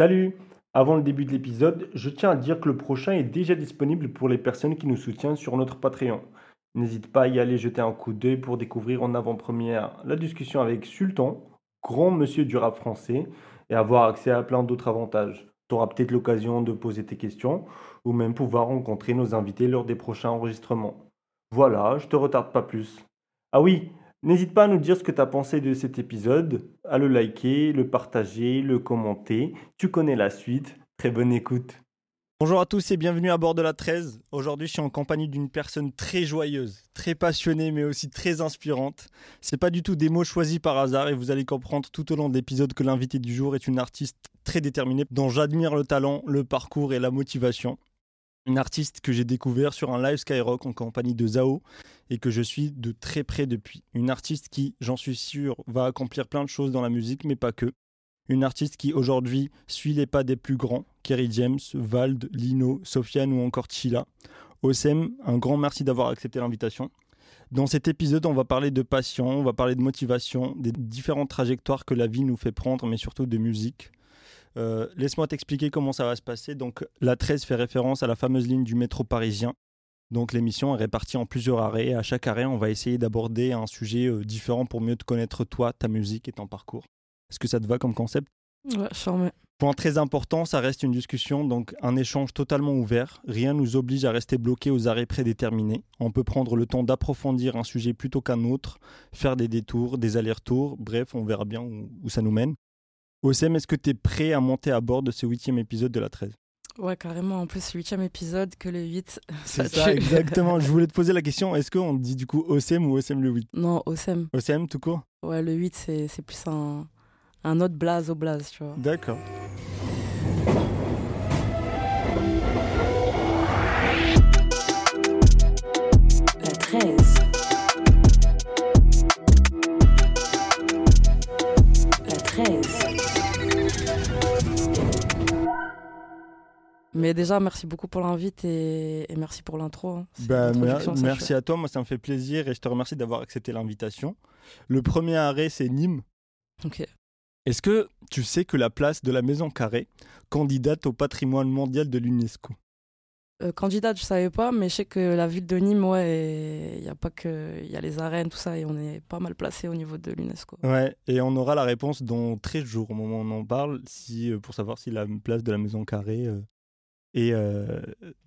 Salut Avant le début de l'épisode, je tiens à dire que le prochain est déjà disponible pour les personnes qui nous soutiennent sur notre Patreon. N'hésite pas à y aller jeter un coup d'œil pour découvrir en avant-première la discussion avec Sultan, grand monsieur du rap français, et avoir accès à plein d'autres avantages. Tu auras peut-être l'occasion de poser tes questions ou même pouvoir rencontrer nos invités lors des prochains enregistrements. Voilà, je te retarde pas plus. Ah oui, n'hésite pas à nous dire ce que tu as pensé de cet épisode, à le liker, le partager, le commenter. Tu connais la suite. Très bonne écoute. Bonjour à tous et bienvenue à bord de la 13. Aujourd'hui, je suis en compagnie d'une personne très joyeuse, très passionnée, mais aussi très inspirante. C'est pas du tout des mots choisis par hasard et vous allez comprendre tout au long de l'épisode que l'invité du jour est une artiste très déterminée dont j'admire le talent, le parcours et la motivation. Une artiste que j'ai découvert sur un live Skyrock en compagnie de Zao et que je suis de très près depuis. Une artiste qui, j'en suis sûr, va accomplir plein de choses dans la musique, mais pas que. Une artiste qui aujourd'hui suit les pas des plus grands, Kerry James, Vald, Lino, Sofiane ou encore Chila. Osem, un grand merci d'avoir accepté l'invitation. Dans cet épisode, on va parler de passion, on va parler de motivation, des différentes trajectoires que la vie nous fait prendre, mais surtout de musique. Euh, laisse-moi t'expliquer comment ça va se passer. Donc, la 13 fait référence à la fameuse ligne du métro parisien. Donc, l'émission est répartie en plusieurs arrêts. Et à chaque arrêt, on va essayer d'aborder un sujet euh, différent pour mieux te connaître toi, ta musique et ton parcours. Est-ce que ça te va comme concept? Ouais, charmé. Point très important, ça reste une discussion, donc un échange totalement ouvert. Rien nous oblige à rester bloqué aux arrêts prédéterminés. On peut prendre le temps d'approfondir un sujet plutôt qu'un autre, faire des détours, des allers-retours. Bref, on verra bien où, où ça nous mène. Osem, est-ce que tu es prêt à monter à bord de ce huitième épisode de la 13 Ouais, carrément. En plus, huitième épisode que le 8. C'est ça, exactement. Je voulais te poser la question, est-ce qu'on dit du coup Osem ou Osem le 8 Non, Osem. Osem, tout court? Ouais, le 8, c'est c'est plus un, un autre blaze au blaze, tu vois. D'accord. La 13. Mais déjà, merci beaucoup pour l'invite et, et merci pour l'intro. hein. Bah, merci à toi, moi ça me fait plaisir et je te remercie d'avoir accepté l'invitation. Le premier arrêt, c'est Nîmes. Ok. Est-ce que tu sais que la place de la Maison Carrée candidate au patrimoine mondial de l'UNESCO? Euh, candidate, je savais pas, mais je sais que la ville de Nîmes, ouais, il y a pas que. Il y a les arènes, tout ça, et on est pas mal placé au niveau de l'UNESCO. Ouais, et on aura la réponse dans 13 jours au moment où on en parle, si, euh, pour savoir si la place de la Maison Carrée euh, est, euh,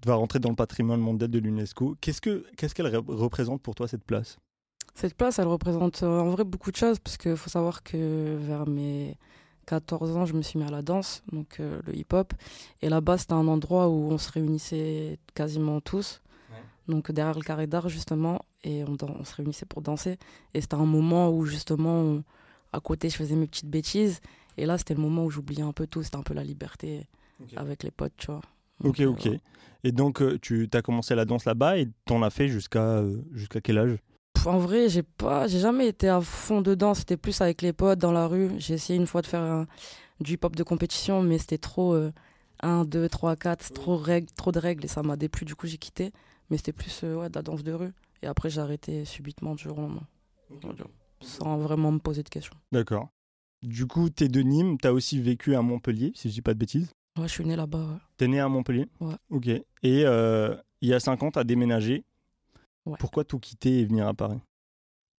va rentrer dans le patrimoine mondial de l'UNESCO. Qu'est-ce que qu'est-ce qu'elle ré- représente pour toi cette place? Cette place, elle représente euh, en vrai beaucoup de choses, parce qu'il faut savoir que vers mes 14 ans, je me suis mis à la danse, donc euh, le hip-hop. Et là-bas, c'était un endroit où on se réunissait quasiment tous. Donc derrière le carré d'art, justement, et on, se réunissait pour danser. Et c'était un moment où, justement, on- à côté, je faisais mes petites bêtises. Et là, c'était le moment où j'oubliais un peu tout, c'était un peu la liberté avec les potes, tu vois. Ok, ok. voilà. Et donc, euh, tu as commencé la danse là-bas et t'en as fait jusqu'à euh, jusqu'à quel âge? En vrai, j'ai pas, j'ai jamais été à fond dedans. C'était plus avec les potes dans la rue. J'ai essayé une fois de faire un- du hip-hop de compétition, mais c'était trop 1, 2, 3, 4, trop, règles, trop de règles et ça m'a déplu. Du coup, j'ai quitté. Mais c'était plus euh, ouais, de la danse de rue. Et après, j'ai arrêté subitement du jour au lendemain. Sans vraiment me poser de questions. D'accord. Du coup, t'es de Nîmes, t'as aussi vécu à Montpellier, si je dis pas de bêtises. Ouais, je suis né là-bas. ouais. T'es né à Montpellier? Ouais. Ok. Et euh, il y a 5 ans, t'as déménagé? Ouais. Pourquoi tout quitter et venir à Paris?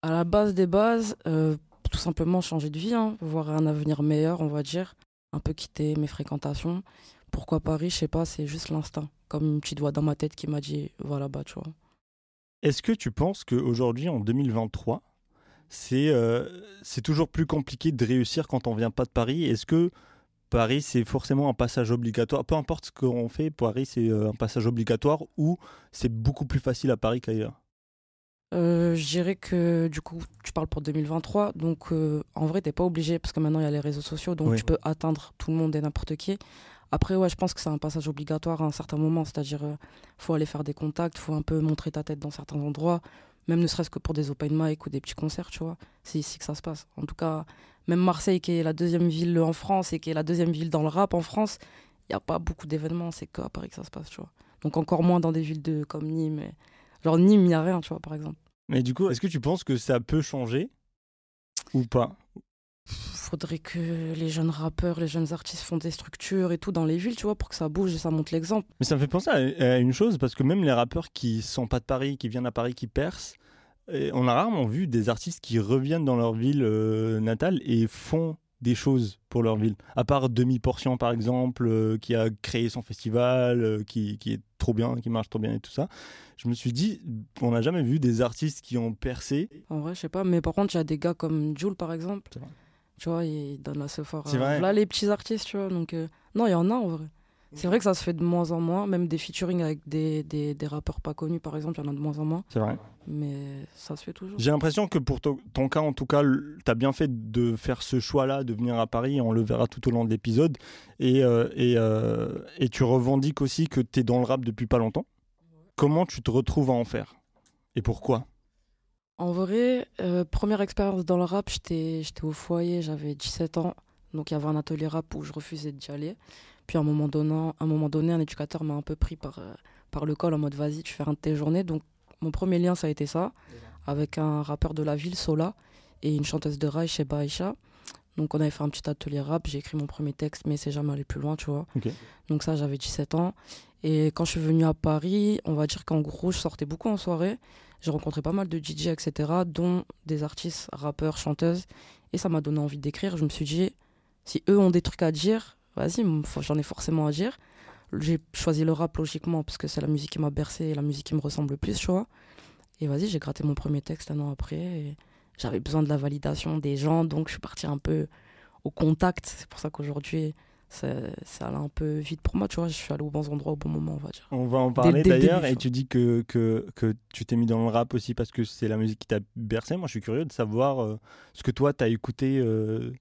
À la base des bases, euh, tout simplement changer de vie, hein, voir un avenir meilleur, on va dire. Un peu quitter mes fréquentations. Pourquoi Paris? Je sais pas, c'est juste l'instinct. Comme une petite voix dans ma tête qui m'a dit va là-bas, tu vois. Est-ce que tu penses qu'aujourd'hui, en 2023, c'est euh, toujours plus compliqué de réussir quand on vient pas de Paris? Est-ce que Paris, c'est forcément un passage obligatoire Peu importe ce qu'on fait, Paris, c'est euh, un passage obligatoire ou c'est beaucoup plus facile à Paris qu'ailleurs Euh, je dirais que du coup, tu parles pour 2023. Donc euh, en vrai, t'es pas obligé parce que maintenant il y a les réseaux sociaux, donc Oui. tu peux atteindre tout le monde et n'importe qui. Après, ouais, je pense que c'est un passage obligatoire à un certain moment. C'est-à-dire, euh, faut aller faire des contacts, faut un peu montrer ta tête dans certains endroits, même ne serait-ce que pour des open mic ou des petits concerts, tu vois. C'est ici que ça se passe. En tout cas, même Marseille, qui est la deuxième ville en France et qui est la deuxième ville dans le rap en France, il n'y a pas beaucoup d'événements. C'est qu'à Paris que ça se passe, tu vois. Donc encore moins dans des villes de, comme Nîmes. et- Genre Nîmes, il n'y a rien, tu vois, par exemple. Mais du coup, est-ce que tu penses que ça peut changer ou pas? Faudrait que les jeunes rappeurs, les jeunes artistes font des structures et tout dans les villes, tu vois, pour que ça bouge et ça montre l'exemple. Mais ça me fait penser à, à une chose, parce que même les rappeurs qui sont pas de Paris, qui viennent à Paris, qui percent, et on a rarement vu des artistes qui reviennent dans leur ville euh, natale et font des choses pour leur ville. À part Demi-Portion, par exemple, euh, qui a créé son festival, euh, qui, qui est trop bien, qui marche trop bien et tout ça. Je me suis dit, on n'a jamais vu des artistes qui ont percé. En vrai, je sais pas, mais par contre, il y a des gars comme Jules, par exemple. Tu vois, ils donnent la fort. Là, les petits artistes, tu vois. Donc, non, il y en a en vrai. C'est vrai que ça se fait de moins en moins, même des featuring avec des, des, des rappeurs pas connus, par exemple, il y en a de moins en moins, C'est vrai. mais ça se fait toujours. J'ai l'impression que pour to- ton cas, en tout cas, tu as bien fait de faire ce choix-là, de venir à Paris. On le verra tout au long de l'épisode. Et, euh, et, euh, et tu revendiques aussi que tu es dans le rap depuis pas longtemps. Comment tu te retrouves à en faire? Et pourquoi? En vrai, euh, première expérience dans le rap, j'étais au foyer, j'avais 17 ans. Donc il y avait un atelier rap où je refusais d'y aller. Puis à un moment donné, à un, moment donné, un éducateur m'a un peu pris par, euh, par le col en mode vas-y, tu fais un de tes journées. Donc mon premier lien, ça a été ça, avec un rappeur de la ville, Sola, et une chanteuse de rail chez Baïcha. Donc on avait fait un petit atelier rap, j'ai écrit mon premier texte, mais c'est jamais allé plus loin, tu vois. Donc ça, j'avais 17 ans. Et quand je suis venue à Paris, on va dire qu'en gros, je sortais beaucoup en soirée. J'ai rencontré pas mal de DJ, etc., dont des artistes, rappeurs, chanteuses. Et ça m'a donné envie d'écrire. Je me suis dit, si eux ont des trucs à dire, vas-y, j'en ai forcément à dire. J'ai choisi le rap logiquement parce que c'est la musique qui m'a bercé et la musique qui me ressemble le plus, tu vois. Et vas-y, j'ai gratté mon premier texte un an après. et J'avais besoin de la validation des gens, donc je suis partie un peu au contact. C'est pour ça qu'aujourd'hui, ça, ça allait un peu vite pour moi, tu vois. Je suis allée aux bons endroits au bon moment, on va dire. On va en parler d'ailleurs. Et tu dis que, que, que tu t'es mis dans le rap aussi parce que c'est la musique qui t'a bercé. Moi, je suis curieux de savoir euh, ce que toi, t'as écouté. euh,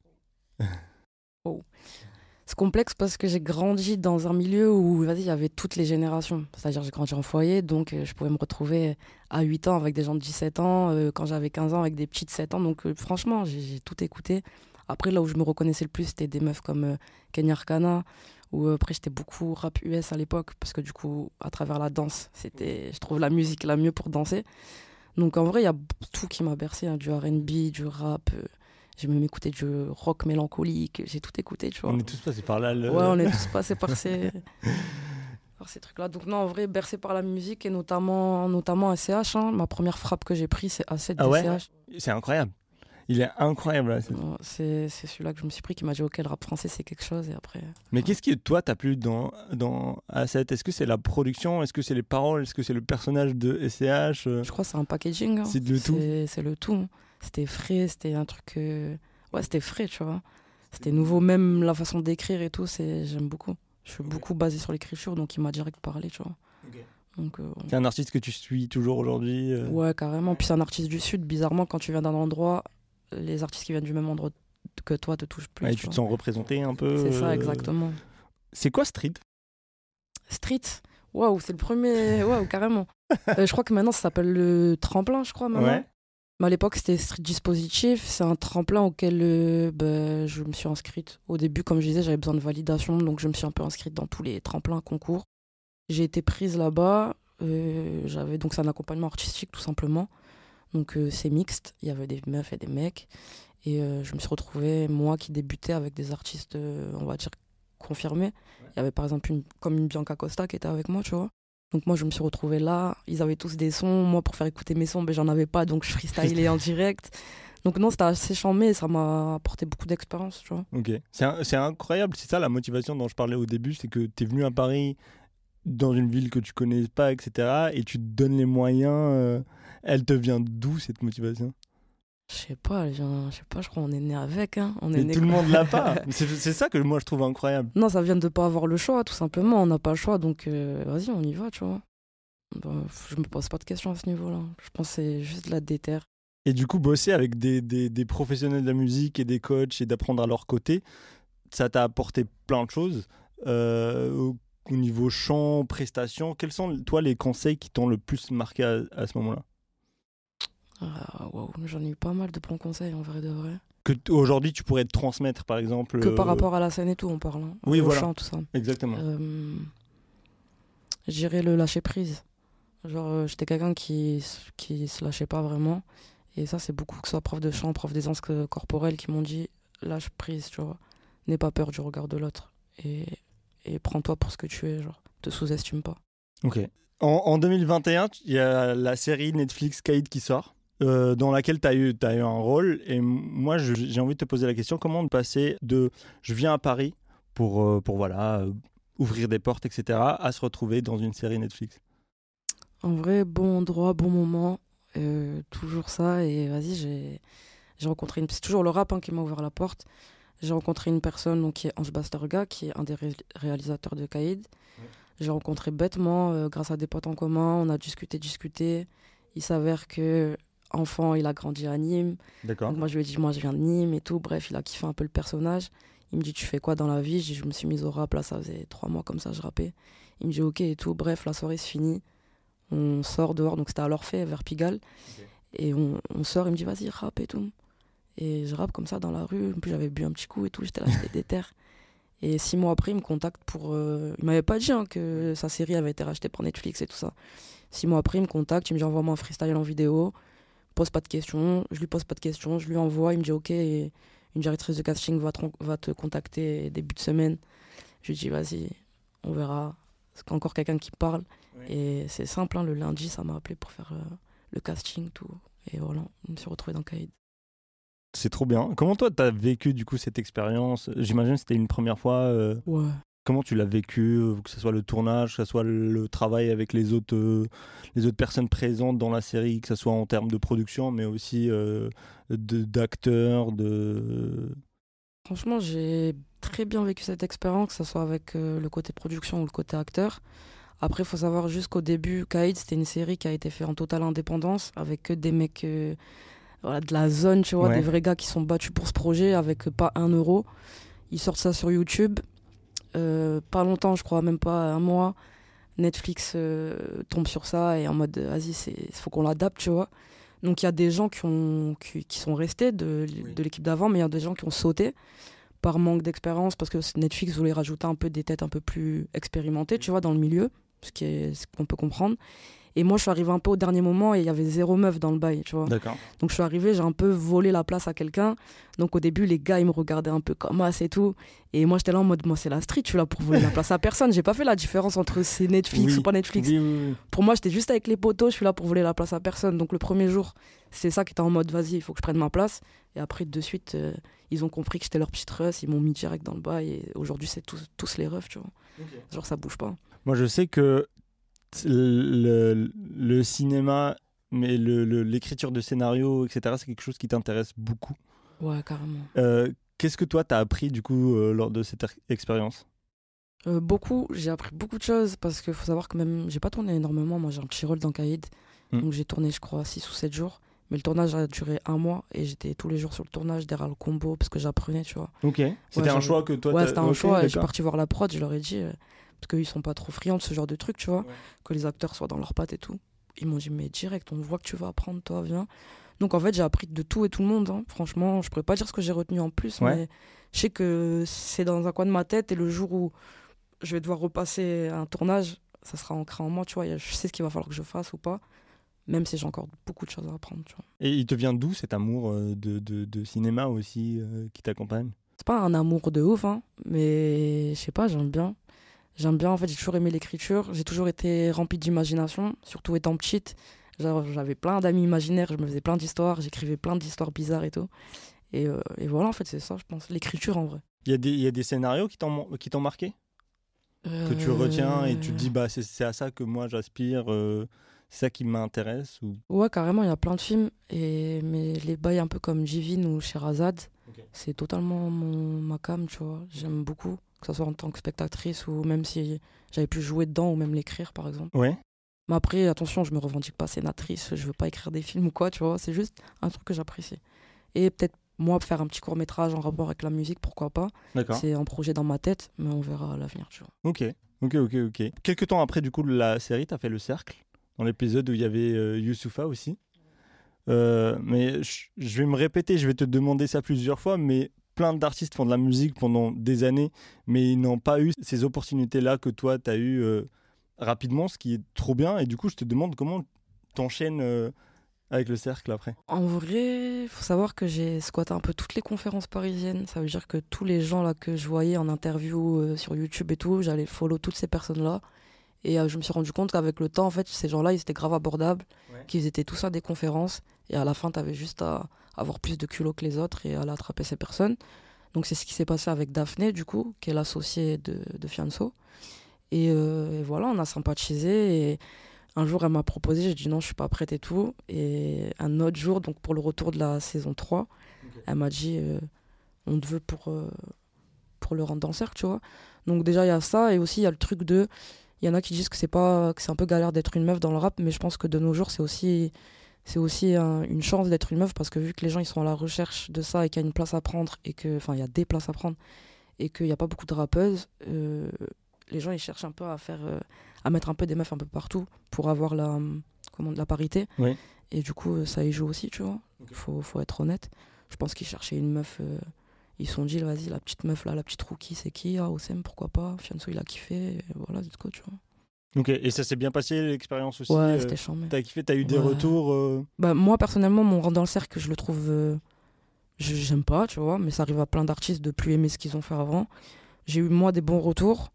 C'est complexe parce que j'ai grandi dans un milieu où, il y avait toutes les générations. C'est-à-dire, j'ai grandi en foyer, donc euh, je pouvais me retrouver à 8 ans avec des gens de 17 ans, euh, quand j'avais 15 ans avec des petites 7 ans. Donc, euh, franchement, j'ai tout écouté. Après, là où je me reconnaissais le plus, c'était des meufs comme euh, Kenya Arcana, ou après, j'étais beaucoup rap US à l'époque, parce que du coup, à travers la danse, c'était, je trouve, la musique la mieux pour danser. Donc, en vrai, il y a tout qui m'a bercé, hein, du RB, du rap. J'ai même écouté du rock mélancolique, j'ai tout écouté, tu vois. On est tous passés par là. le- Ouais, on est tous passés par ces, par ces trucs-là. Donc, non, en vrai, bercé par la musique et notamment, notamment ACH. hein. Ma première frappe que j'ai prise, c'est A7 Ah ouais. C'est incroyable. Il est incroyable. c'est- celui-là que je me suis pris qui m'a dit Ok, le rap français, c'est quelque chose. Et après, Mais qu'est-ce qui, toi, t'a plu dans, dans A7 Est-ce que c'est la production? Est-ce que c'est les paroles? Est-ce que c'est le personnage de SCH je crois que c'est un packaging. hein. C'est le tout. C'est- C'est le tout. C'était frais, c'était un truc. euh, Ouais, c'était frais, tu vois. C'était nouveau, même la façon d'écrire et tout, c'est- j'aime beaucoup. Je suis beaucoup basé sur l'écriture, donc il m'a direct parlé, tu vois. Donc, euh, C'est un artiste que tu suis toujours aujourd'hui euh? Ouais, carrément. Puis c'est un artiste du Sud. Bizarrement, quand tu viens d'un endroit, les artistes qui viennent du même endroit que toi te touchent plus. Ouais, tu tu te sens représenté un peu C'est ça, euh, exactement. C'est quoi Street? Street, waouh, c'est le premier. Waouh, carrément. Euh, je crois que maintenant ça s'appelle le tremplin, je crois. Maintenant. Ouais. À l'époque, c'était Street Dispositif. C'est un tremplin auquel euh, ben, je me suis inscrite. Au début, comme je disais, j'avais besoin de validation, donc je me suis un peu inscrite dans tous les tremplins, concours. J'ai été prise là-bas. euh, j'avais donc c'est un accompagnement artistique tout simplement. Donc euh, c'est mixte. Il y avait des meufs et des mecs. Et je me suis retrouvée, moi qui débutais avec des artistes, on va dire, confirmés. Il y avait par exemple une, comme une Bianca Costa qui était avec moi, tu vois. Donc moi je me suis retrouvée là, ils avaient tous des sons, moi pour faire écouter mes sons, ben, j'en avais pas, donc je freestylais en direct. Donc non, c'était assez chambé ça m'a apporté beaucoup d'expérience. Ok. C'est incroyable. C'est ça la motivation dont je parlais au début. C'est que tu es venu à Paris dans une ville que tu connais pas, etc. Et tu te donnes les moyens. euh, Elle te vient d'où cette motivation? Je sais pas, je sais pas, je crois qu'on est né avec, hein. On est Mais né tout le monde l'a pas. C'est ça que moi je trouve incroyable. Non, ça vient de pas avoir le choix, tout simplement. On n'a pas le choix, donc euh, vas-y, on y va, tu vois. Bah, je me pose pas de questions à ce niveau-là. Je pense que c'est juste de la déter. Et du coup, bosser avec des, des, des professionnels de la musique et des coachs et d'apprendre à leur côté, ça t'a apporté plein de choses. Euh, au, au niveau chant, prestation, quels sont, toi, les conseils qui t'ont le plus marqué à, à ce moment-là? Ah, j'en ai eu pas mal de bons conseils, en vrai de vrai. Que aujourd'hui tu pourrais te transmettre, par exemple Que par euh, rapport à la scène et tout, on parle. hein. Oui, Au voilà. chant, tout ça. Exactement. Euh, je dirais le lâcher prise. Genre, euh, j'étais quelqu'un qui, qui se lâchait pas vraiment. Et ça, c'est beaucoup que ce soit prof de chant, prof d'aisance corporelle qui m'ont dit lâche prise, tu vois. N'aie pas peur du regard de l'autre. Et, et prends-toi pour ce que tu es, genre. Te sous-estime pas. Ok. En, en 2021, il y a la série Netflix Kaïd qui sort. Euh, dans laquelle tu as, eu as eu un rôle. Et moi, j'ai envie de te poser la question comment passer de je viens à Paris pour, euh, pour voilà, euh, ouvrir des portes, etc., à se retrouver dans une série Netflix? En vrai, bon endroit, bon moment. toujours ça. Et vas-y, j'ai rencontré une. C'est toujours le rap hein, qui m'a ouvert la porte. J'ai rencontré une personne donc, qui est Ange Bastarga, qui est un des ré- réalisateurs de Kaïd. J'ai rencontré bêtement, grâce à des potes en commun. On a discuté, discuté. Il s'avère que enfant, il a grandi à Nîmes. D'accord. Donc moi, je lui ai dit, moi, je viens de Nîmes et tout. Bref, il a kiffé un peu le personnage. Il me dit, tu fais quoi dans la vie? Je dis, je me suis mise au rap, là, ça faisait trois mois comme ça, je rappais. Il me dit, ok et tout. Bref, la soirée se finit. On sort dehors, donc c'était à l'Orphée, vers Pigalle. Et on, on sort, il me dit, vas-y, rap et tout. Et je rappe comme ça dans la rue. En plus, j'avais bu un petit coup et tout, j'étais là, j'étais déter. Et six mois après, il me contacte pour. euh, Il m'avait pas dit hein, que sa série avait été rachetée par Netflix et tout ça. Six mois après, il me contacte, il me dit envoie-moi un freestyle en vidéo, pose pas de questions. Je lui pose pas de questions, je lui envoie, il me dit ok, et une directrice de casting va te, va te contacter début de semaine. Je lui dis vas-y, on verra. C'est encore quelqu'un qui parle. Et c'est simple, hein, le lundi, ça m'a appelé pour faire euh, le casting, tout. Et voilà, je me suis retrouvée dans Kaïd. C'est trop bien. Comment toi, tu as vécu du coup cette expérience? J'imagine que c'était une première fois. euh, Ouais. Comment tu l'as vécu euh, Que ce soit le tournage, que ce soit le travail avec les autres, euh, les autres personnes présentes dans la série, que ce soit en termes de production, mais aussi euh, d'acteurs, de. Franchement, j'ai très bien vécu cette expérience, que ce soit avec euh, le côté production ou le côté acteur. Après, il faut savoir jusqu'au début, Kaïd, c'était une série qui a été faite en totale indépendance, avec que des mecs euh, voilà, de la zone, tu vois, Ouais. des vrais gars qui sont battus pour ce projet, avec pas un euro. Ils sortent ça sur YouTube. Euh, pas longtemps, je crois, même pas un mois. Netflix euh, tombe sur ça et en mode, vas-y, il faut qu'on l'adapte, tu vois. Donc il y a des gens qui, ont, qui, qui sont restés de, Oui. de l'équipe d'avant, mais il y a des gens qui ont sauté par manque d'expérience, parce que Netflix voulait rajouter un peu des têtes un peu plus expérimentées, tu vois, dans le milieu, ce qu'on peut comprendre. Et moi, je suis arrivé un peu au dernier moment et il y avait zéro meuf dans le bail, tu vois. D'accord. Donc je suis arrivé, j'ai un peu volé la place à quelqu'un. Donc au début, les gars, ils me regardaient un peu comme as et tout. Et moi, j'étais là en mode, moi, c'est la street, je suis là pour voler la place à personne. J'ai pas fait la différence entre c'est Netflix Oui. ou pas Netflix. Oui, oui, oui. Pour moi, j'étais juste avec les potos, je suis là pour voler la place à personne. Donc le premier jour, c'est ça qui était en mode, vas-y, il faut que je prenne ma place. Et après, de suite, euh, ils ont compris que j'étais leur petite russe, ils m'ont mis direct dans le bail. Et aujourd'hui, c'est tous, tous les refs, tu vois. Genre, ça bouge pas. Moi, je sais que le, le cinéma, mais l'écriture de scénario, etc., c'est quelque chose qui t'intéresse beaucoup. Ouais, carrément. Euh, Qu'est-ce que toi, t'as appris du coup euh, lors de cette expérience? Euh, beaucoup, j'ai appris beaucoup de choses parce qu'il faut savoir que même j'ai pas tourné énormément. Moi, j'ai un petit rôle dans Kaïd. Mm. Donc, j'ai tourné, je crois, 6 ou 7 jours. Mais le tournage a duré un mois et j'étais tous les jours sur le tournage derrière le combo parce que j'apprenais, tu vois. Ok. C'était un choix que toi ouais, c'était un ok, choix. et Je suis parti voir la prod, je leur ai dit, parce qu'ils sont pas trop friands de ce genre de truc, tu vois, Ouais. que les acteurs soient dans leurs pattes et tout. Ils m'ont dit, mais direct, on voit que tu vas apprendre, toi, viens. Donc en fait, j'ai appris de tout et tout le monde. hein. Franchement, je pourrais pas dire ce que j'ai retenu en plus, Ouais. mais je sais que c'est dans un coin de ma tête et le jour où je vais devoir repasser un tournage, ça sera ancré en moi, tu vois. Je sais ce qu'il va falloir que je fasse ou pas, même si j'ai encore beaucoup de choses à apprendre, tu vois. Et il te vient d'où cet amour euh, de, de- de cinéma aussi euh, qui t'accompagne? C'est pas un amour de ouf, hein, mais je sais pas, j'aime bien. J'aime bien, en fait, j'ai toujours aimé l'écriture. J'ai toujours été remplie d'imagination, surtout étant petite. J'avais plein d'amis imaginaires, je me faisais plein d'histoires, j'écrivais plein d'histoires bizarres et tout. Et, euh, et voilà, en fait, c'est ça, je pense. L'écriture, en vrai. Il y, a des- y a des scénarios qui t'ont marqué? Que tu retiens et tu te dis, bah, c'est à ça que moi j'aspire, euh, c'est ça qui m'intéresse ou... Ouais, carrément, il y a plein de films. Et... Mais les bails un peu comme Jivin ou Sherazade, c'est totalement mon... ma cam, tu vois. J'aime beaucoup, que ce soit en tant que spectatrice ou même si j'avais pu jouer dedans ou même l'écrire, par exemple. Ouais. Mais après, attention, je me revendique pas sénatrice, je veux pas écrire des films ou quoi, tu vois. C'est juste un truc que j'apprécie. Et peut-être moi, faire un petit court métrage en rapport avec la musique, pourquoi pas. D'accord. C'est un projet dans ma tête, mais on verra à l'avenir, tu vois. Ok, ok, ok, ok. Quelques temps après, du coup, la série, t'as fait Le Cercle, dans l'épisode où il y avait euh, Youssoufa aussi. Euh, mais je vais me répéter, je vais te demander ça plusieurs fois, mais plein d'artistes font de la musique pendant des années, mais ils n'ont pas eu ces opportunités-là que toi, tu as eu euh, rapidement, ce qui est trop bien. Et du coup, je te demande comment t'enchaînes euh, avec le cercle après? En vrai, faut savoir que j'ai squatté un peu toutes les conférences parisiennes. Ça veut dire que tous les gens là que je voyais en interview euh, sur YouTube et tout, j'allais follow toutes ces personnes-là. Et euh, je me suis rendu compte qu'avec le temps, en fait, ces gens-là, ils étaient grave abordables, Ouais. qu'ils étaient tous à des conférences. Et à la fin, tu avais juste à avoir plus de culot que les autres et à aller attraper ces personnes. Donc c'est ce qui s'est passé avec Daphné, du coup, qui est l'associée de, de Fianso. Et, euh, et voilà, on a sympathisé. Et un jour, elle m'a proposé, j'ai dit non, je suis pas prête et tout. Et un autre jour, donc pour le retour de la saison 3, elle m'a dit euh, on te veut pour, pour le rendre dans le cercle, tu vois. Donc déjà, il y a ça. Et aussi, il y a le truc de. Il y en a qui disent que c'est pas que c'est un peu galère d'être une meuf dans le rap, mais je pense que de nos jours, c'est aussi c'est aussi un- une chance d'être une meuf parce que vu que les gens ils sont à la recherche de ça et qu'il y a une place à prendre et que enfin il y a des places à prendre et qu'il n'y a pas beaucoup de rappeuses, euh, les gens ils cherchent un peu à faire euh, à mettre un peu des meufs un peu partout pour avoir la comment la parité. Oui. Et du coup ça y joue aussi, tu vois. Ok. Faut faut être honnête. Je pense qu'ils cherchaient une meuf euh, ils se sont dit vas-y la petite meuf là, la petite rookie c'est qui? Ah Osem pourquoi pas? Fianso il a kiffé et voilà, let's go, tu vois. Ok, et ça s'est bien passé l'expérience aussi Ouais, euh, c'était charmé. T'as kiffé, t'as eu des Ouais. retours euh, Bah, moi, personnellement, mon rang dans le cercle, je le trouve. euh, je- J'aime pas, tu vois, mais ça arrive à plein d'artistes de plus aimer ce qu'ils ont fait avant. J'ai eu, moi, des bons retours.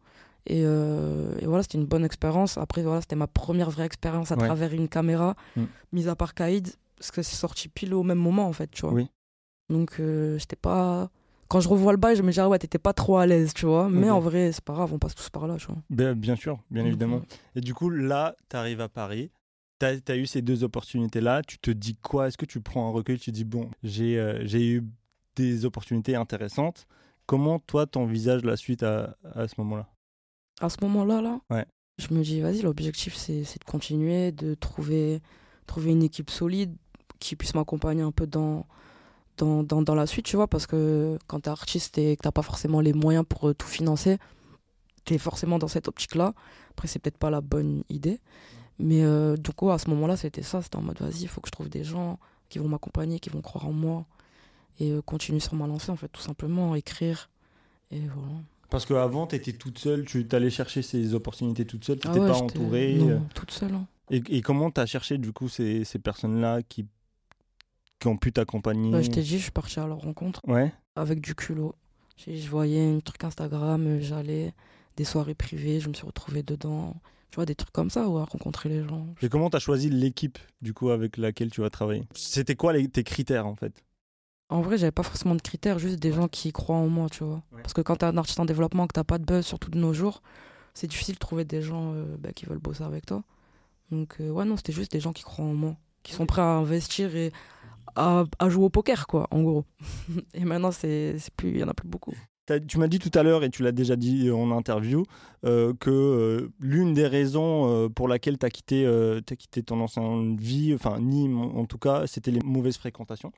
Et, euh, et voilà, c'était une bonne expérience. Après, voilà, c'était ma première vraie expérience à Ouais. travers une caméra, Mm. mise à part Kaïd, parce que c'est sorti pile au même moment, en fait, tu vois. Oui. Donc, j'étais pas. Quand je revois le bail, je me dis, ah ouais, t'étais pas trop à l'aise, tu vois. Mais en vrai, c'est pas grave, on passe tous par là, tu vois. ben, Bien sûr, bien Donc, évidemment. Et du coup, là, t'arrives à Paris. T'as as eu ces deux opportunités-là. Tu te dis quoi? Est-ce que tu prends un recul Tu te dis, bon, j'ai euh, eu des opportunités intéressantes. Comment, toi, t'envisages la suite à, à ce moment-là? À ce moment-là, là, Ouais. je me dis, vas-y, l'objectif, c'est c'est de continuer, de trouver, trouver une équipe solide qui puisse m'accompagner un peu dans, dans, dans, dans la suite, tu vois, parce que quand t'es artiste et que t'as pas forcément les moyens pour euh, tout financer, t'es forcément dans cette optique-là. Après, c'est peut-être pas la bonne idée. Mais euh, du coup, à ce moment-là, c'était ça. C'était en mode, vas-y, il faut que je trouve des gens qui vont m'accompagner, qui vont croire en moi et euh, continuer sur ma lancée, en fait, tout simplement, écrire. Et voilà. Parce qu'avant, t'étais toute seule, tu t'allais chercher ces opportunités toute seule, Ah t'étais ouais, pas entourée. Non, euh, toute seule. hein. Et, et comment t'as cherché, du coup, ces, ces personnes-là qui, qui ont pu t'accompagner Bah, je t'ai dit, je suis partie à leur rencontre Ouais. avec du culot. Je, voyais un truc Instagram, euh, j'allais, des soirées privées, je me suis retrouvée dedans. Tu vois, des trucs comme ça, ou à rencontrer les gens. Et comment t'as choisi l'équipe, du coup, avec laquelle tu vas travailler? C'était quoi les- tes critères, en fait? En vrai, j'avais pas forcément de critères, juste des gens qui croient en moi, tu vois. Ouais. Parce que quand t'es un artiste en développement, que t'as pas de buzz, surtout de nos jours, c'est difficile de trouver des gens euh, bah, qui veulent bosser avec toi. Donc, euh, ouais, non, c'était juste des gens qui croient en moi, qui sont prêts à investir et à, à jouer au poker, quoi, en gros. et maintenant, c'est plus, il y en a plus beaucoup. Tu m'as dit tout à l'heure, et tu l'as déjà dit en interview, euh, que euh, l'une des raisons euh, pour laquelle tu as, quitté, euh, t'as quitté ton ancienne vie, enfin Nîmes en tout cas, c'était les mauvaises fréquentations.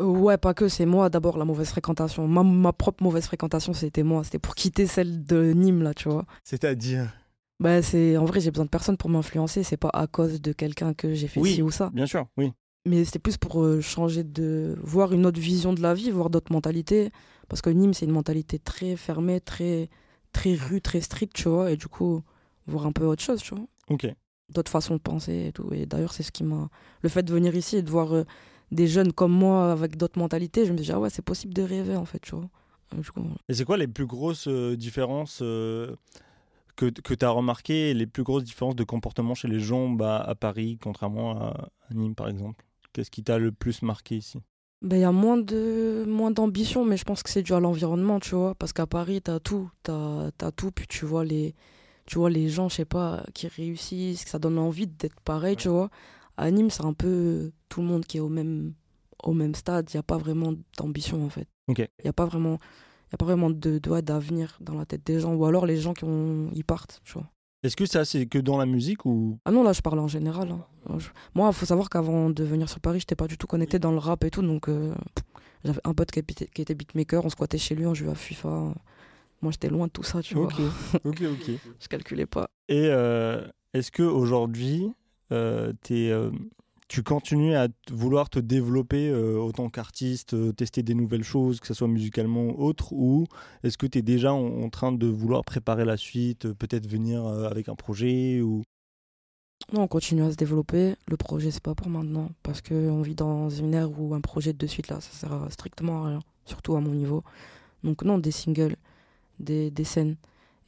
Euh, Ouais, pas que, c'est moi d'abord la mauvaise fréquentation. Ma, ma propre mauvaise fréquentation, c'était moi. C'était pour quitter celle de Nîmes, là, tu vois. C'est-à-dire? Bah, c'est... En vrai, j'ai besoin de personne pour m'influencer. C'est pas à cause de quelqu'un que j'ai fait Oui. ci ou ça. Bien sûr, oui. Mais c'était plus pour euh, changer de. voir une autre vision de la vie, voir d'autres mentalités. Parce que Nîmes, c'est une mentalité très fermée, très, très rue, très stricte, tu vois. Et du coup, voir un peu autre chose, tu vois. Ok. D'autres façons de penser et tout. Et d'ailleurs, c'est ce qui m'a. Le fait de venir ici et de voir euh, des jeunes comme moi avec d'autres mentalités, je me suis dit, ah ouais, c'est possible de rêver, en fait, tu vois. Et du coup, voilà. Et c'est quoi les plus grosses euh, différences euh, que, que tu as remarquées, les plus grosses différences de comportement chez les gens bah, à Paris, contrairement à, à Nîmes par exemple? Qu'est-ce qui t'a le plus marqué ici? Ben, il y a moins de moins d'ambition, mais je pense que c'est dû à l'environnement, tu vois. Parce qu'à Paris, t'as tout, t'as as tout, puis tu vois les, tu vois les gens, je sais pas, qui réussissent, que ça donne envie d'être pareil, tu vois. À Nîmes, c'est un peu tout le monde qui est au même, au même stade. Il y a pas vraiment d'ambition en fait. Il y a pas vraiment, il y a pas vraiment de ouais, d'avenir dans la tête des gens, ou alors les gens qui ont, ils partent, tu vois. Est-ce que ça c'est que dans la musique ou? Ah non, là, je parle en général. hein. Je- Moi, il faut savoir qu'avant de venir sur Paris, j'étais pas du tout connecté dans le rap et tout. Donc, euh, j'avais un pote qui était, qui était beatmaker, on squattait chez lui, on jouait à FIFA. Moi, j'étais loin de tout ça, tu Ok, vois. ok, ok. Je calculais pas. Et euh, est-ce que aujourd'hui, euh, t'es, euh, tu continues à vouloir te développer euh, autant qu'artiste, euh, tester des nouvelles choses, que ce soit musicalement ou autre, ou est-ce que tu es déjà en, train de vouloir préparer la suite, euh, peut-être venir avec un projet ou? Non, on continue à se développer. Le projet, c'est pas pour maintenant. Parce qu'on vit dans une ère où un projet de suite, là, ça sert strictement à rien. Surtout à mon niveau. Donc, non, des singles, des, des scènes.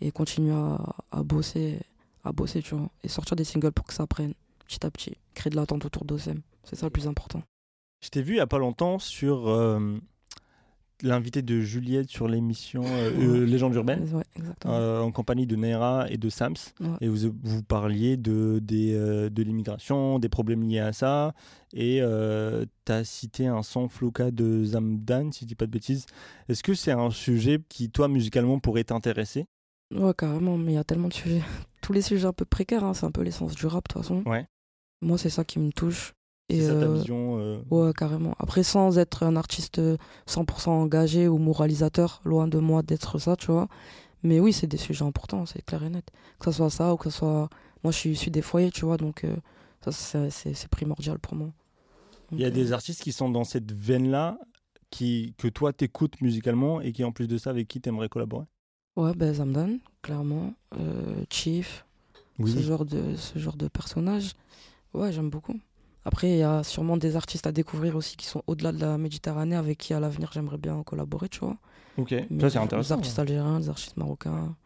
Et continuer à, à bosser, à bosser, tu vois. Et sortir des singles pour que ça prenne petit à petit. Créer de l'attente autour d'OSM. C'est ça le plus important. Je t'ai vu il y a pas longtemps sur euh, l'invité de Juliette sur l'émission euh, euh, Légendes urbaines. Ouais, exactement. euh, en compagnie de Naira et de Sams. Ouais. Et vous, vous parliez de, des, de l'immigration, des problèmes liés à ça. Et tu as cité un son Floka de Zamdan, si je dis pas de bêtises. Est-ce que c'est un sujet qui, toi, musicalement, pourrait t'intéresser? Ouais, carrément, mais il y a tellement de sujets. Tous les sujets un peu précaires, hein, c'est un peu l'essence du rap, de toute façon. Ouais. Moi, c'est ça qui me touche. Et ça ta euh, vision euh, Ouais, carrément. Après, sans être un artiste euh, 100% engagé ou moralisateur, loin de moi d'être ça, tu vois. Mais oui, c'est des sujets importants, c'est clair et net. Que ce soit ça ou que ce soit. Moi, je suis issu des foyers, tu vois, donc euh, ça, c'est- primordial pour moi. Il y a des euh, artistes qui sont dans cette veine-là, qui, que toi t'écoutes musicalement et qui, en plus de ça, avec qui t'aimerais collaborer? Ouais, ben Zamdan, clairement. Euh, Chief, ce, genre de, ce genre de personnage. Ouais, j'aime beaucoup. Après, il y a sûrement des artistes à découvrir aussi qui sont au-delà de la Méditerranée, avec qui à l'avenir j'aimerais bien collaborer, tu vois. Ok, Mais ça c'est intéressant. artistes algériens, les artistes marocains.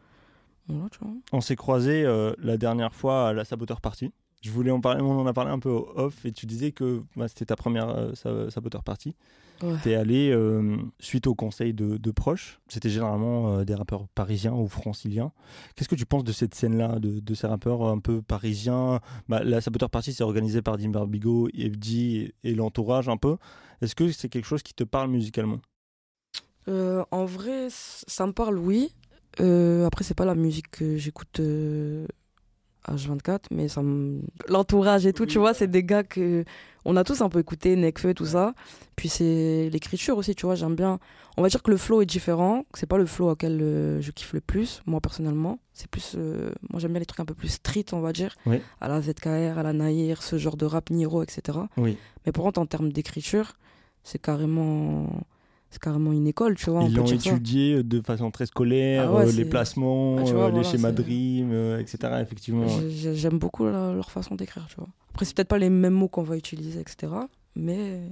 Voilà, tu vois. On s'est croisés euh, la dernière fois à la Saboteur Party. Je voulais en parler, on en a parlé un peu off et tu disais que bah, c'était ta première euh, sa- Saboteur Party. Ouais. T'es allé euh, suite au conseil de, de proches. C'était généralement euh, des rappeurs parisiens ou franciliens. Qu'est-ce que tu penses de cette scène-là, de, de ces rappeurs un peu parisiens? Bah, La Saboteur Party, c'est organisé par Dimber Bigot, FD et, et l'entourage un peu. Est-ce que c'est quelque chose qui te parle musicalement? Euh, en vrai, ça me parle, oui. Après, c'est pas la musique que j'écoute H24, mais ça me... l'entourage et tout, tu vois, c'est des gars que on a tous un peu écouté, Nekfeu, tout ça. Puis c'est l'écriture aussi, tu vois, j'aime bien. On va dire que le flow est différent, c'est pas le flow auquel euh, je kiffe le plus, moi personnellement. C'est plus, euh, moi j'aime bien les trucs un peu plus street, on va dire, Oui. à la ZKR, à la Naïr, ce genre de rap Niro, etc. Oui. Mais pour contre, en termes d'écriture, c'est carrément, c'est carrément une école, tu vois. Ils l'ont ça. étudié de façon très scolaire, Ah ouais, euh, les placements, Ah, vois, euh, les schémas rimes, euh, etc. Effectivement. ouais. J'aime beaucoup la- leur façon d'écrire, tu vois. Après, c'est peut-être pas les mêmes mots qu'on va utiliser, etc. Mais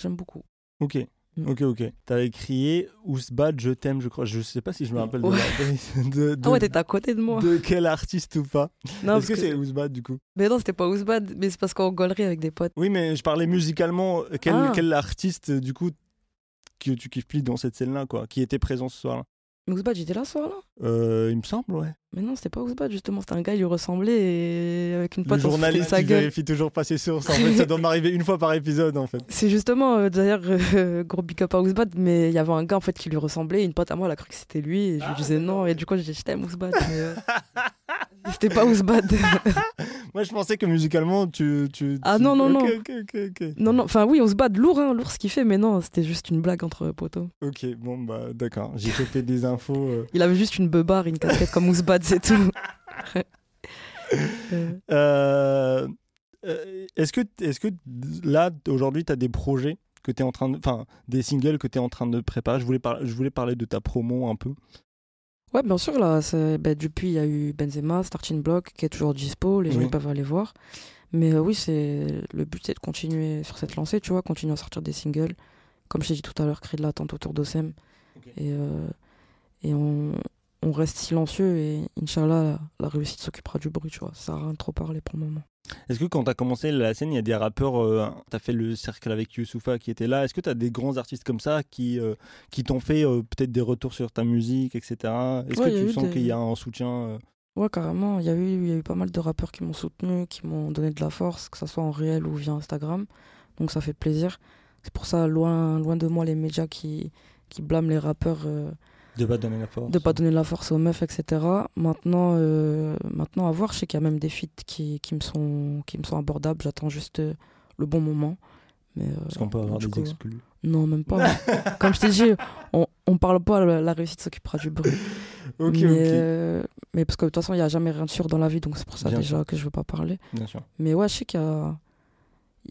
j'aime beaucoup. Ok. Mm. Ok, ok. T'as écrit Ousbad, je t'aime, je crois. Je sais pas si je me rappelle de, de, de- Ah ouais, t'étais à côté de moi. de quel artiste ou pas. Non, Est-ce parce que, que- c'est Ousbad du coup? Mais non, c'était pas Ousbad, mais c'est parce qu'on gaulerait avec des potes. Oui, mais je parlais musicalement. euh, Quel, Ah. quel artiste euh, du coup que tu kiffes plus dans cette scène-là, quoi, qui était présent ce soir-là Mais Ousbad, j'étais là ce soir-là. Euh, Il me semble, ouais. Mais non, c'était pas Ousbad, justement. C'était un gars, il lui ressemblait et avec une Le pote, foutait journaliste sa qui gueule. vérifie toujours pas ses sources. En fait, ça doit m'arriver une fois par épisode, en fait. C'est justement, euh, d'ailleurs, euh, gros big up à Ousbad, mais il y avait un gars en fait qui lui ressemblait. Une pote à moi, elle a cru que c'était lui. Et je lui disais non. Et du coup, j'ai dit, je t'aime, Ousbad. Mais, c'était pas Ousbad. Moi, je pensais que musicalement, tu. tu Ah tu- non, non, non. Ok, ok, ok. non, non, enfin oui, Ousbad, lourd, hein, lourd ce qu'il fait, mais non, c'était juste une blague entre potos. Ok, bon, bah, d'accord. J'ai chopé des infos. euh. Il avait juste une beubare une casquette comme Ousbad, c'est tout. Euh, Euh, euh, est-ce que, est que là, aujourd'hui, tu as des projets que tu es en train de. Enfin, des singles que tu es en train de préparer? Je voulais, par- je voulais parler de ta promo un peu. Ouais, bien sûr, là, c'est- ben, depuis, il y a eu Benzema, Starting Block, qui est toujours dispo, les gens Oui. peuvent aller voir. Mais euh, oui, c'est le but, c'est de continuer sur cette lancée, tu vois, continuer à sortir des singles. Comme je t'ai dit tout à l'heure, créer de l'attente autour d'Osem. Et, euh, et on, on reste silencieux et Inch'Allah, la, réussite s'occupera du bruit, tu vois. Ça sert à rien de trop parler pour le moment. Est-ce que quand tu as commencé la scène, il y a des rappeurs, tu as fait le cercle avec Youssoufa qui était là, est-ce que tu as des grands artistes comme ça qui, euh, qui t'ont fait euh, peut-être des retours sur ta musique, etc. Est-ce Ouais, que tu sens des- qu'il y a un soutien euh, Ouais, carrément. Il y, a eu, il y a eu pas mal de rappeurs qui m'ont soutenu, qui m'ont donné de la force, que ce soit en réel ou via Instagram. Donc ça fait plaisir. C'est pour ça, loin, loin de moi, les médias qui, qui blâment les rappeurs euh, de pas donner la force de pas donner la force aux meufs, etc. Maintenant, euh, maintenant à voir, je sais qu'il y a même des feats qui, qui, me, sont, qui me sont abordables. J'attends juste euh, le bon moment. Mais, euh, Parce qu'on peut avoir du des coup, exclus. Non, même pas. Comme je t'ai dit, on, on parle pas, la, la réussite s'occupera du bruit. Ok, mais, ok. euh, mais parce que de toute façon, il n'y a jamais rien de sûr dans la vie, donc c'est pour ça Bien déjà que je veux pas parler. Bien sûr. Mais ouais, je sais qu'il y a,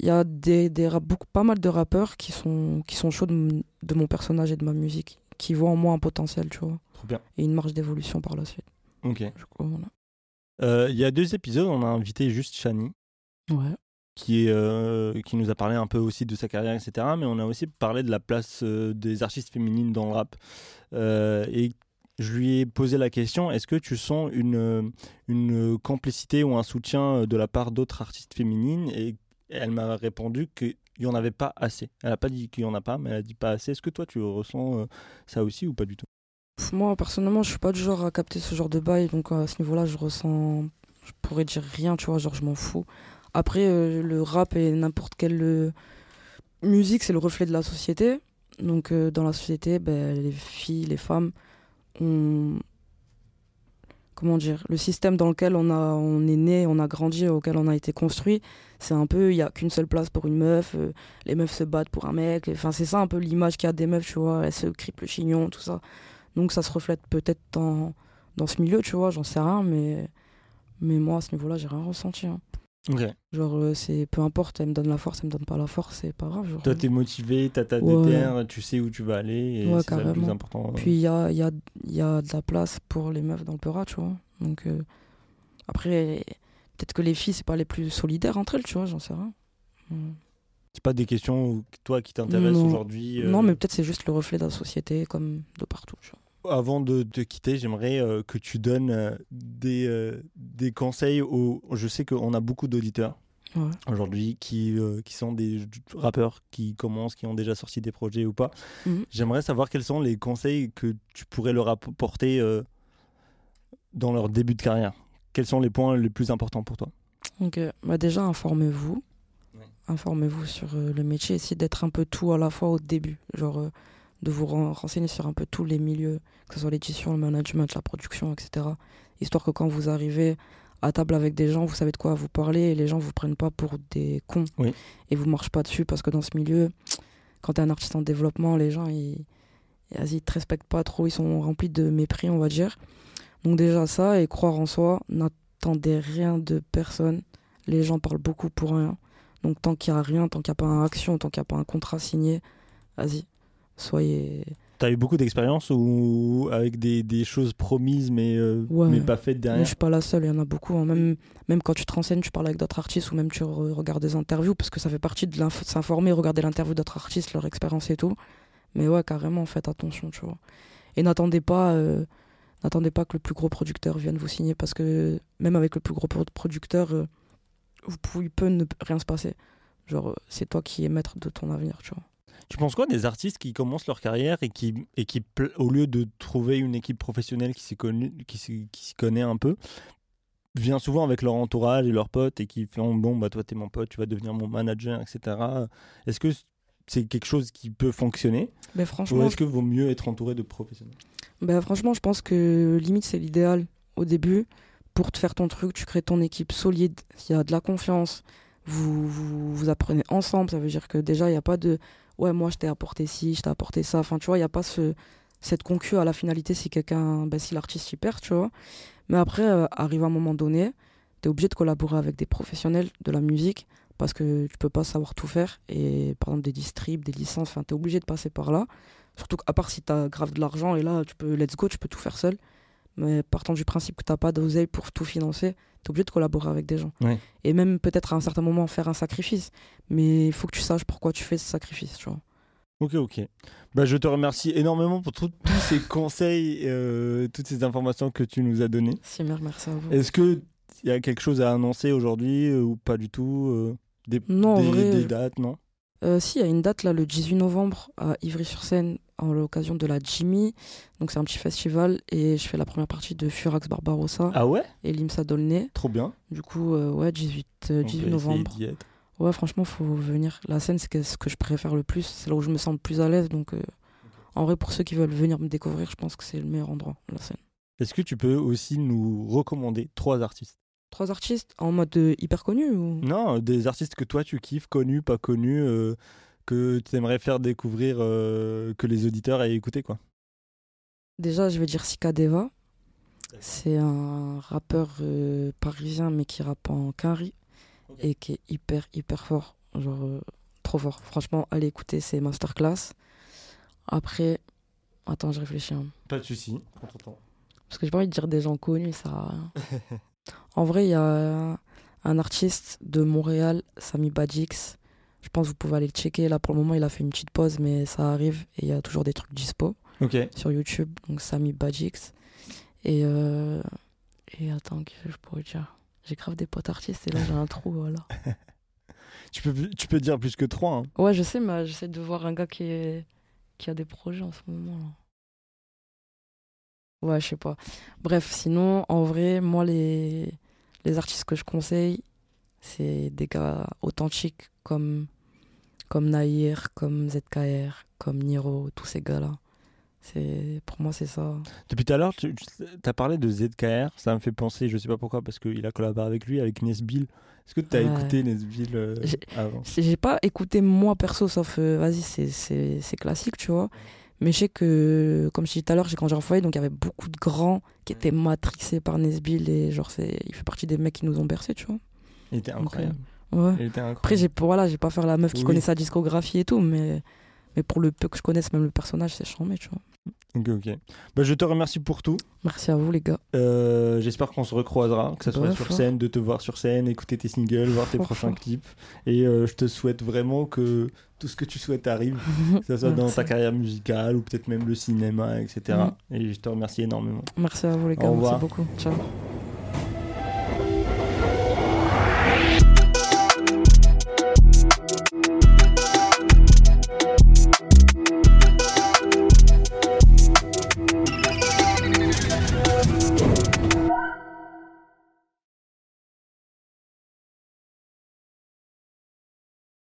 y a des, des rap- beaucoup, pas mal de rappeurs qui sont, qui sont chauds de, de mon personnage et de ma musique, qui voient en moi un potentiel, tu vois, Trop bien. et une marge d'évolution par la suite. Ok. Voilà. Euh, Il y a deux épisodes, on a invité juste Shani, Ouais. qui, est, euh, qui nous a parlé un peu aussi de sa carrière, etc. Mais on a aussi parlé de la place euh, des artistes féminines dans le rap. Et je lui ai posé la question est-ce que tu sens une, une complicité ou un soutien de la part d'autres artistes féminines? Et elle m'a répondu qu'il n'y en avait pas assez. Elle n'a pas dit qu'il n'y en a pas, mais elle a dit pas assez. Est-ce que toi, tu ressens euh, ça aussi ou pas du tout? Moi, personnellement, je suis pas du genre à capter ce genre de bail, donc à ce niveau-là, je ressens. Je pourrais dire rien, tu vois, genre je m'en fous. Après, euh, le rap et n'importe quelle euh, musique, c'est le reflet de la société. Donc, euh, dans la société, ben, les filles, les femmes, ont. Comment dire Le système dans lequel on, a, on est né, on a grandi, auquel on a été construit, c'est un peu. Il n'y a qu'une seule place pour une meuf, euh, les meufs se battent pour un mec. Enfin, c'est ça un peu l'image qu'il y a des meufs, tu vois. Elles se cripent le chignon, tout ça. Donc ça se reflète peut-être dans, dans ce milieu, tu vois, j'en sais rien, mais, mais moi, à ce niveau-là, j'ai rien ressenti. hein. Ok. Genre, euh, c'est peu importe, elle me donne la force, elle me donne pas la force, c'est pas grave. Genre. Toi, t'es motivé, t'as ta Ouais. déterre, tu sais où tu vas aller, et Ouais, c'est le plus important. Puis il y a, y, a, y a de la place pour les meufs dans le Peura, tu vois. Donc euh, après, peut-être que les filles, c'est pas les plus solidaires entre elles, tu vois, j'en sais rien. Mm. C'est pas des questions toi qui t'intéressent aujourd'hui. euh, Non, mais peut-être c'est juste le reflet de la société, comme de partout, tu vois. Avant de te quitter, j'aimerais euh, que tu donnes euh, des, euh, des conseils aux. Je sais qu'on a beaucoup d'auditeurs Ouais. aujourd'hui qui, qui sont des rappeurs qui commencent, qui ont déjà sorti des projets ou pas. Mhm. J'aimerais savoir quels sont les conseils que tu pourrais leur apporter dans leur début de carrière. Quels sont les points les plus importants pour toi? Ok, bah déjà informez-vous. Ouais. Informez-vous sur le métier, essayez d'être un peu tout à la fois au début, genre de vous ren- renseigner sur un peu tous les milieux, que ce soit l'édition, le management, la production, etc. Histoire que quand vous arrivez à table avec des gens, vous savez de quoi vous parlez et les gens vous prennent pas pour des cons Oui. et vous marchez pas dessus parce que dans ce milieu, quand tu es un artiste en développement, les gens ils, ils te respectent pas trop, ils sont remplis de mépris, on va dire. Donc déjà ça et croire en soi, n'attendez rien de personne. Les gens parlent beaucoup pour rien. Donc tant qu'il n'y a rien, tant qu'il n'y a pas une action, tant qu'il n'y a pas un contrat signé, vas-y, soyez... Tu as eu beaucoup d'expériences ou avec des, des choses promises mais, euh, Ouais. mais pas faites Mais derrière je suis pas la seule, il y en a beaucoup. hein. Même, même quand tu te renseignes, tu parles avec d'autres artistes ou même tu re- regardes des interviews, parce que ça fait partie de s'informer, regarder l'interview d'autres artistes, leur expérience et tout. Mais ouais, carrément, faites attention, tu vois. Et n'attendez pas, euh, n'attendez pas que le plus gros producteur vienne vous signer, parce que même avec le plus gros pro- producteur, euh, vous pouvez, il peut ne rien se passer. Genre, euh, c'est toi qui es maître de ton avenir, tu vois. Tu penses quoi des artistes qui commencent leur carrière et qui, et qui au lieu de trouver une équipe professionnelle qui s'y qui qui connaît un peu, vient souvent avec leur entourage et leurs potes et qui font bon bah toi t'es mon pote, tu vas devenir mon manager, etc. Est-ce que c'est quelque chose qui peut fonctionner Mais ou franchement, est-ce que vaut mieux être entouré de professionnels? Ben, franchement, je pense que limite, c'est l'idéal au début. Pour te faire ton truc, tu crées ton équipe solide, il y a de la confiance, vous, vous, vous apprenez ensemble. Ça veut dire que déjà, il n'y a pas de ouais, moi je t'ai apporté ci, je t'ai apporté ça. Enfin, tu vois, il n'y a pas ce, cette concu à la finalité si quelqu'un, ben, si l'artiste y perd, tu vois. Mais après, euh, arrive un moment donné, tu es obligé de collaborer avec des professionnels de la musique parce que tu peux pas savoir tout faire. Et par exemple, des distribs, des licences, enfin, tu es obligé de passer par là. Surtout qu'à part si tu as grave de l'argent et là, tu peux, let's go, tu peux tout faire seul. Mais partant du principe que tu pas d'oseille pour tout financer, tu es obligé de collaborer avec des gens. Ouais. Et même peut-être à un certain moment faire un sacrifice. Mais il faut que tu saches pourquoi tu fais ce sacrifice, tu vois. Ok, ok. Bah, je te remercie énormément pour tous ces conseils, euh, toutes ces informations que tu nous as données. Si, merci à vous. Est-ce que il y a quelque chose à annoncer aujourd'hui euh, ou pas du tout euh, des, Non, en des, vrai, des euh, dates, non? Euh, si, il y a une date là, le 18 novembre à Ivry-sur-Seine, en l'occasion de la Jimmy. Donc c'est un petit festival et je fais la première partie de Furax Barbarossa Ah ouais? et Limsa Dolné. Trop bien. Du coup, euh, ouais, 18, euh, On peut 18 essayer novembre. Ouais, franchement, faut venir. La scène, c'est ce que je préfère le plus. C'est là où je me sens le plus à l'aise. Donc, euh, en vrai, pour ceux qui veulent venir me découvrir, je pense que c'est le meilleur endroit, la scène. Est-ce que tu peux aussi nous recommander trois artistes? Trois artistes en mode euh, hyper connu ou... Non, des artistes que toi tu kiffes, connus, pas connus, euh, que tu aimerais faire découvrir, euh, que les auditeurs aient écouté quoi. Déjà, je vais dire Sika Deva. C'est un rappeur euh, parisien, mais qui rappe en quinri et qui est hyper, hyper fort. Genre, trop fort. Franchement, allez écouter ses masterclass. Après, attends, je réfléchis. hein. Pas de souci, on t'entend. Parce que j'ai pas envie de dire des gens connus, ça. En vrai, il y a un artiste de Montréal, Sami Badix. Je pense que vous pouvez aller le checker. Là, pour le moment, il a fait une petite pause, mais ça arrive et il y a toujours des trucs dispo sur YouTube. Donc, Sami Badix. Et, euh, et attends, qu'est-ce que je pourrais dire? J'ai grave des potes artistes et là, j'ai un trou, voilà. Tu peux, tu peux dire plus que trois. hein. Ouais, je sais, mais j'essaie de voir un gars qui, est... qui a des projets en ce moment. là. Ouais, je sais pas. Bref, sinon, en vrai, moi, les, les artistes que je conseille, c'est des gars authentiques comme, comme Nahir, comme ZKR, comme Niro, tous ces gars-là. C'est Pour moi, c'est ça. Depuis tout à l'heure, tu as parlé de ZKR. Ça me fait penser, je sais pas pourquoi, parce qu'il a collaboré avec lui, avec Nesbill. Est-ce que tu as Ouais. écouté Nesbill euh, J'ai- avant? J'ai pas écouté moi perso, sauf, euh, vas-y, c'est classique, tu vois. Mais je sais que, comme je disais tout à l'heure, j'ai grandi en foyer, donc il y avait beaucoup de grands qui étaient matrixés par Nesbill et genre, c'est- il fait partie des mecs qui nous ont bercés, tu vois. Il était Donc, incroyable. Ouais. Il était incroyable. Après, j'ai voilà, j'ai pas faire la meuf qui Oui. connaît sa discographie et tout, mais, mais pour le peu que je connaisse, même le personnage, c'est charmé, tu vois. Ok, ok. Bah, je te remercie pour tout. Merci à vous, les gars. Euh, J'espère qu'on se recroisera, que ce soit Ouais, sur scène, de te voir sur scène, écouter tes singles, voir tes prochains clips. Et euh, je te souhaite vraiment que tout ce que tu souhaites arrive, que ce soit dans ta carrière musicale ou peut-être même le cinéma, etc. Mhm. Et je te remercie énormément. Merci à vous, les Au gars. revoir. Merci beaucoup. Ciao.